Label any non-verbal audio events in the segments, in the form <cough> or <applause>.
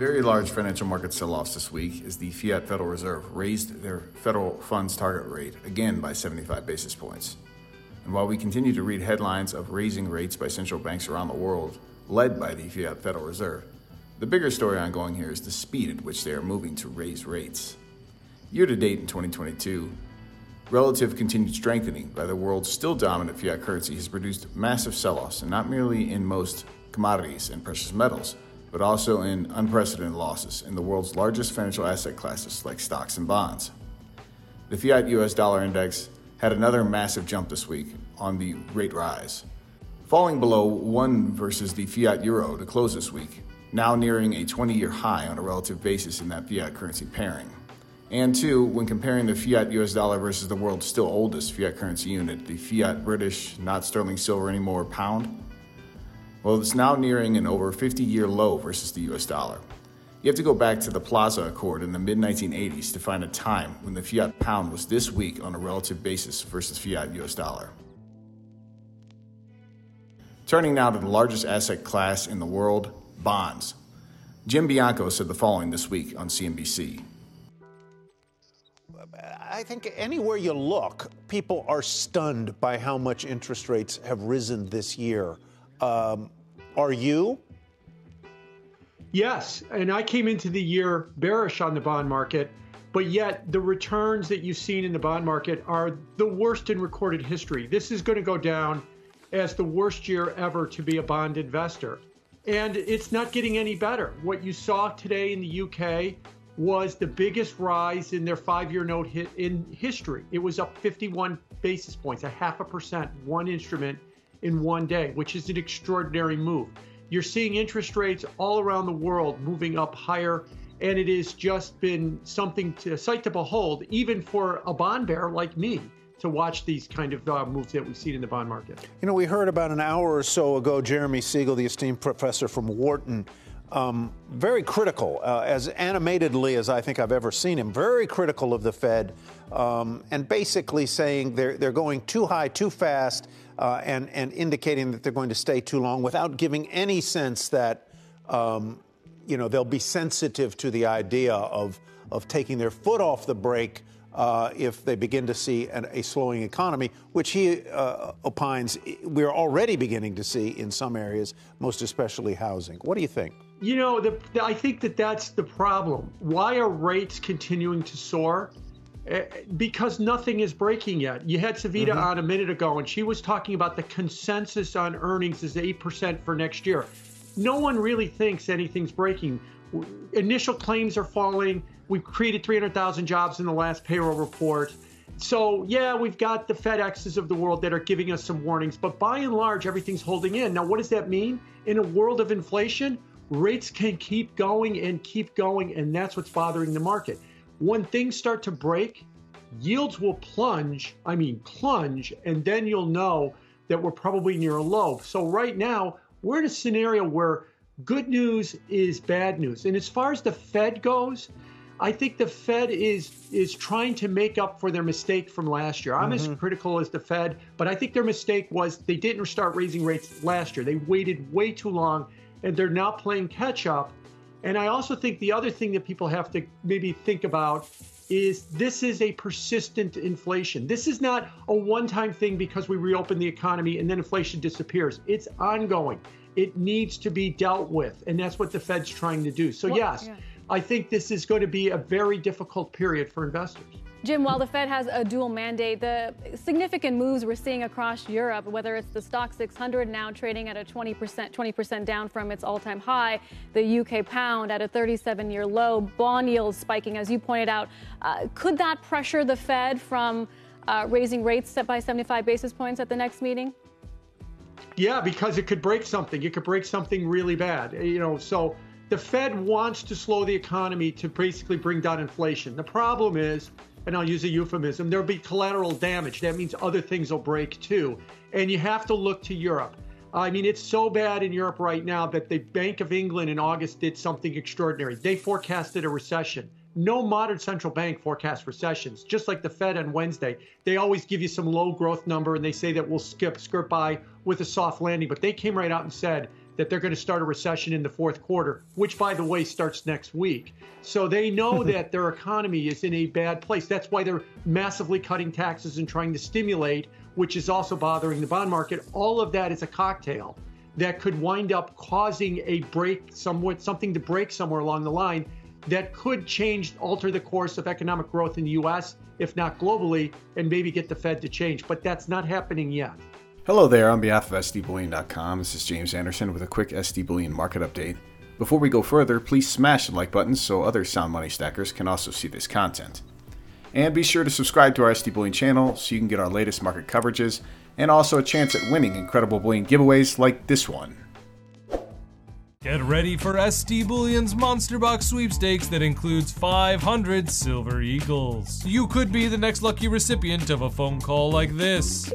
Very large financial market sell offs this week as the Fiat Federal Reserve raised their federal funds target rate again by 75 basis points. And while we continue to read headlines of raising rates by central banks around the world, led by the Fiat Federal Reserve, the bigger story ongoing here is the speed at which they are moving to raise rates. Year to date in 2022, relative continued strengthening by the world's still dominant fiat currency has produced massive sell offs, and not merely in most commodities and precious metals but also in unprecedented losses in the world's largest financial asset classes like stocks and bonds. The fiat US dollar index had another massive jump this week on the rate rise, falling below 1 versus the fiat euro to close this week, now nearing a 20 year high on a relative basis in that fiat currency pairing. And two, when comparing the fiat US dollar versus the world's still oldest fiat currency unit, the fiat British, not sterling silver anymore, pound, well, it's now nearing an over 50 year low versus the US dollar. You have to go back to the Plaza Accord in the mid 1980s to find a time when the fiat pound was this weak on a relative basis versus fiat US dollar. Turning now to the largest asset class in the world bonds. Jim Bianco said the following this week on CNBC. I think anywhere you look, people are stunned by how much interest rates have risen this year. Um, are you? Yes. And I came into the year bearish on the bond market, but yet the returns that you've seen in the bond market are the worst in recorded history. This is going to go down as the worst year ever to be a bond investor. And it's not getting any better. What you saw today in the UK was the biggest rise in their five year note hit in history. It was up 51 basis points, a half a percent, one instrument in one day, which is an extraordinary move. You're seeing interest rates all around the world moving up higher, and it has just been something to sight to behold, even for a bond bear like me to watch these kind of uh, moves that we've seen in the bond market. You know, we heard about an hour or so ago Jeremy Siegel, the esteemed professor from Wharton, um, very critical, uh, as animatedly as I think I've ever seen him, very critical of the Fed, um, and basically saying they're, they're going too high, too fast uh, and, and indicating that they're going to stay too long without giving any sense that, um, you know, they'll be sensitive to the idea of, of taking their foot off the brake uh, if they begin to see an, a slowing economy, which he uh, opines we're already beginning to see in some areas, most especially housing. What do you think? You know, the, the, I think that that's the problem. Why are rates continuing to soar? Eh, because nothing is breaking yet. You had Savita mm-hmm. on a minute ago, and she was talking about the consensus on earnings is 8% for next year. No one really thinks anything's breaking. Initial claims are falling. We've created 300,000 jobs in the last payroll report. So, yeah, we've got the FedExes of the world that are giving us some warnings, but by and large, everything's holding in. Now, what does that mean? In a world of inflation, rates can keep going and keep going, and that's what's bothering the market. When things start to break, yields will plunge, I mean, plunge, and then you'll know that we're probably near a low. So, right now, we're in a scenario where good news is bad news. And as far as the Fed goes, I think the Fed is is trying to make up for their mistake from last year. I'm mm-hmm. as critical as the Fed, but I think their mistake was they didn't start raising rates last year. They waited way too long and they're now playing catch up. And I also think the other thing that people have to maybe think about is this is a persistent inflation. This is not a one time thing because we reopen the economy and then inflation disappears. It's ongoing. It needs to be dealt with. And that's what the Fed's trying to do. So, well, yes, yeah. I think this is going to be a very difficult period for investors. Jim, while the Fed has a dual mandate, the significant moves we're seeing across Europe, whether it's the STOXX 600 now trading at a 20%, 20% down from its all-time high, the UK pound at a 37-year low, bond yields spiking, as you pointed out, uh, could that pressure the Fed from uh, raising rates by 75 basis points at the next meeting? Yeah, because it could break something. It could break something really bad. You know, so the Fed wants to slow the economy to basically bring down inflation. The problem is and I'll use a euphemism, there'll be collateral damage. That means other things will break too. And you have to look to Europe. I mean, it's so bad in Europe right now that the Bank of England in August did something extraordinary. They forecasted a recession. No modern central bank forecasts recessions, just like the Fed on Wednesday. They always give you some low growth number and they say that we'll skip, skirt by with a soft landing. But they came right out and said that they're going to start a recession in the fourth quarter, which, by the way, starts next week. So they know <laughs> that their economy is in a bad place. That's why they're massively cutting taxes and trying to stimulate, which is also bothering the bond market. All of that is a cocktail that could wind up causing a break somewhat, something to break somewhere along the line that could change, alter the course of economic growth in the US, if not globally, and maybe get the Fed to change. But that's not happening yet. Hello there, on behalf of SDBullion.com, this is James Anderson with a quick SD Bullion market update. Before we go further, please smash the like button so other sound money stackers can also see this content. And be sure to subscribe to our SD Bullion channel so you can get our latest market coverages and also a chance at winning incredible bullion giveaways like this one. Get ready for SD Bullion's Monster Box sweepstakes that includes 500 Silver Eagles. You could be the next lucky recipient of a phone call like this.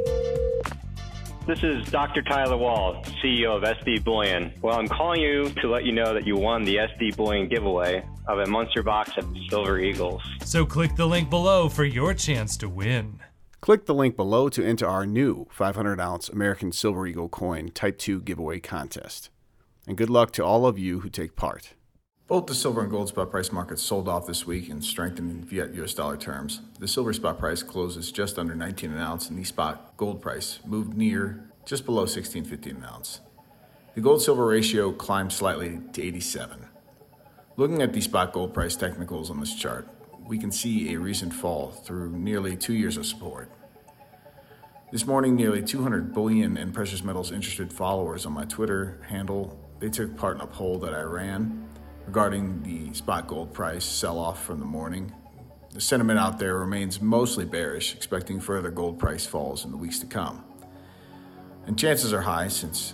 This is Dr. Tyler Wall, CEO of SD Bullion. Well, I'm calling you to let you know that you won the SD Bullion giveaway of a monster box of Silver Eagles. So click the link below for your chance to win. Click the link below to enter our new 500 ounce American Silver Eagle coin Type 2 giveaway contest. And good luck to all of you who take part. Both the silver and gold spot price markets sold off this week and strengthened in fiat US dollar terms. The silver spot price closes just under 19 an ounce, and the spot gold price moved near just below 16.50 an ounce. The gold silver ratio climbed slightly to 87. Looking at the spot gold price technicals on this chart, we can see a recent fall through nearly two years of support. This morning, nearly 200 bullion and precious metals interested followers on my Twitter handle they took part in a poll that I ran regarding the spot gold price sell off from the morning. The sentiment out there remains mostly bearish, expecting further gold price falls in the weeks to come. And chances are high, since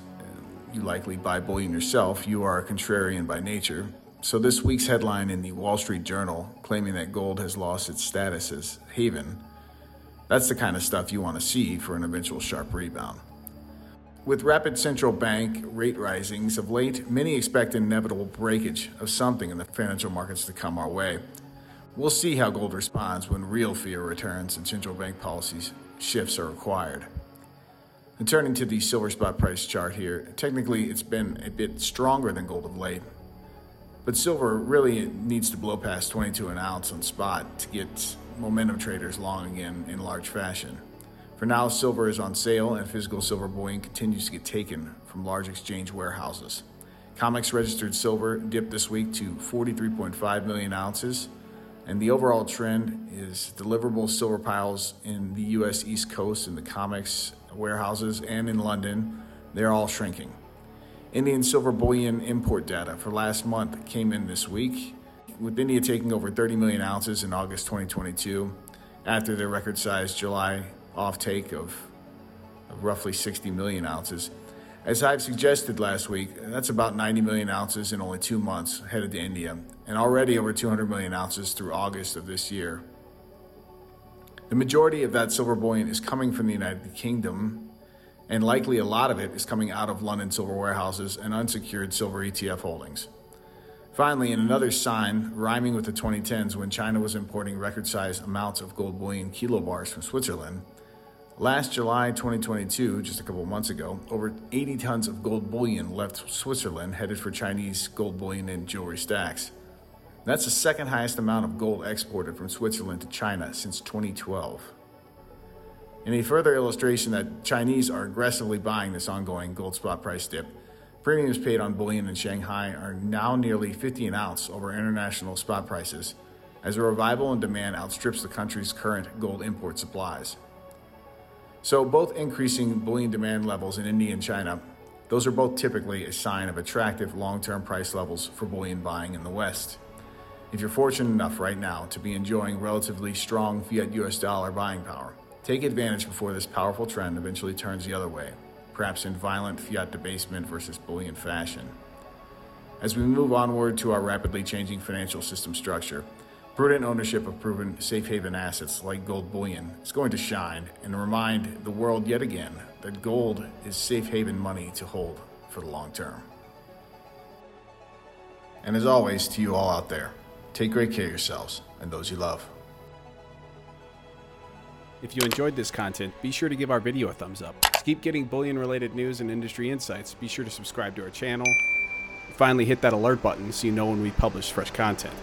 you likely buy bullion yourself, you are a contrarian by nature. So, this week's headline in the Wall Street Journal claiming that gold has lost its status as haven, that's the kind of stuff you want to see for an eventual sharp rebound. With rapid central bank rate risings of late, many expect inevitable breakage of something in the financial markets to come our way. We'll see how gold responds when real fear returns and central bank policies shifts are required. And turning to the silver spot price chart here, technically it's been a bit stronger than gold of late, but silver really needs to blow past 22 an ounce on spot to get momentum traders long again in large fashion. For now, silver is on sale, and physical silver bullion continues to get taken from large exchange warehouses. COMEX registered silver dipped this week to 43.5 million ounces, and the overall trend is deliverable silver piles in the U.S. East Coast in the COMEX warehouses and in London. They're all shrinking. Indian silver bullion import data for last month came in this week, with India taking over 30 million ounces in August 2022 after their record sized July offtake of, roughly 60 million ounces. As I've suggested last week, that's about 90 million ounces in only two months headed to India, and already over 200 million ounces through August of this year. The majority of that silver bullion is coming from the United Kingdom, and likely a lot of it is coming out of London silver warehouses and unsecured silver ETF holdings. Finally, in another sign, rhyming with the 2010s when China was importing record sized amounts of gold bullion kilo bars from Switzerland, Last July 2022, just a couple months ago, over 80 tons of gold bullion left Switzerland headed for Chinese gold bullion and jewelry stacks. That's the second highest amount of gold exported from Switzerland to China since 2012. In a further illustration that Chinese are aggressively buying this ongoing gold spot price dip, premiums paid on bullion in Shanghai are now nearly 50 an ounce over international spot prices, as a revival in demand outstrips the country's current gold import supplies. So, both increasing bullion demand levels in India and China, those are both typically a sign of attractive long term price levels for bullion buying in the West. If you're fortunate enough right now to be enjoying relatively strong fiat US dollar buying power, take advantage before this powerful trend eventually turns the other way, perhaps in violent fiat debasement versus bullion fashion. As we move onward to our rapidly changing financial system structure, Prudent ownership of proven safe haven assets like gold bullion is going to shine and remind the world yet again that gold is safe haven money to hold for the long term. And as always, to you all out there, take great care of yourselves and those you love. If you enjoyed this content, be sure to give our video a thumbs up. To keep getting bullion related news and industry insights, be sure to subscribe to our channel. Finally, hit that alert button so you know when we publish fresh content.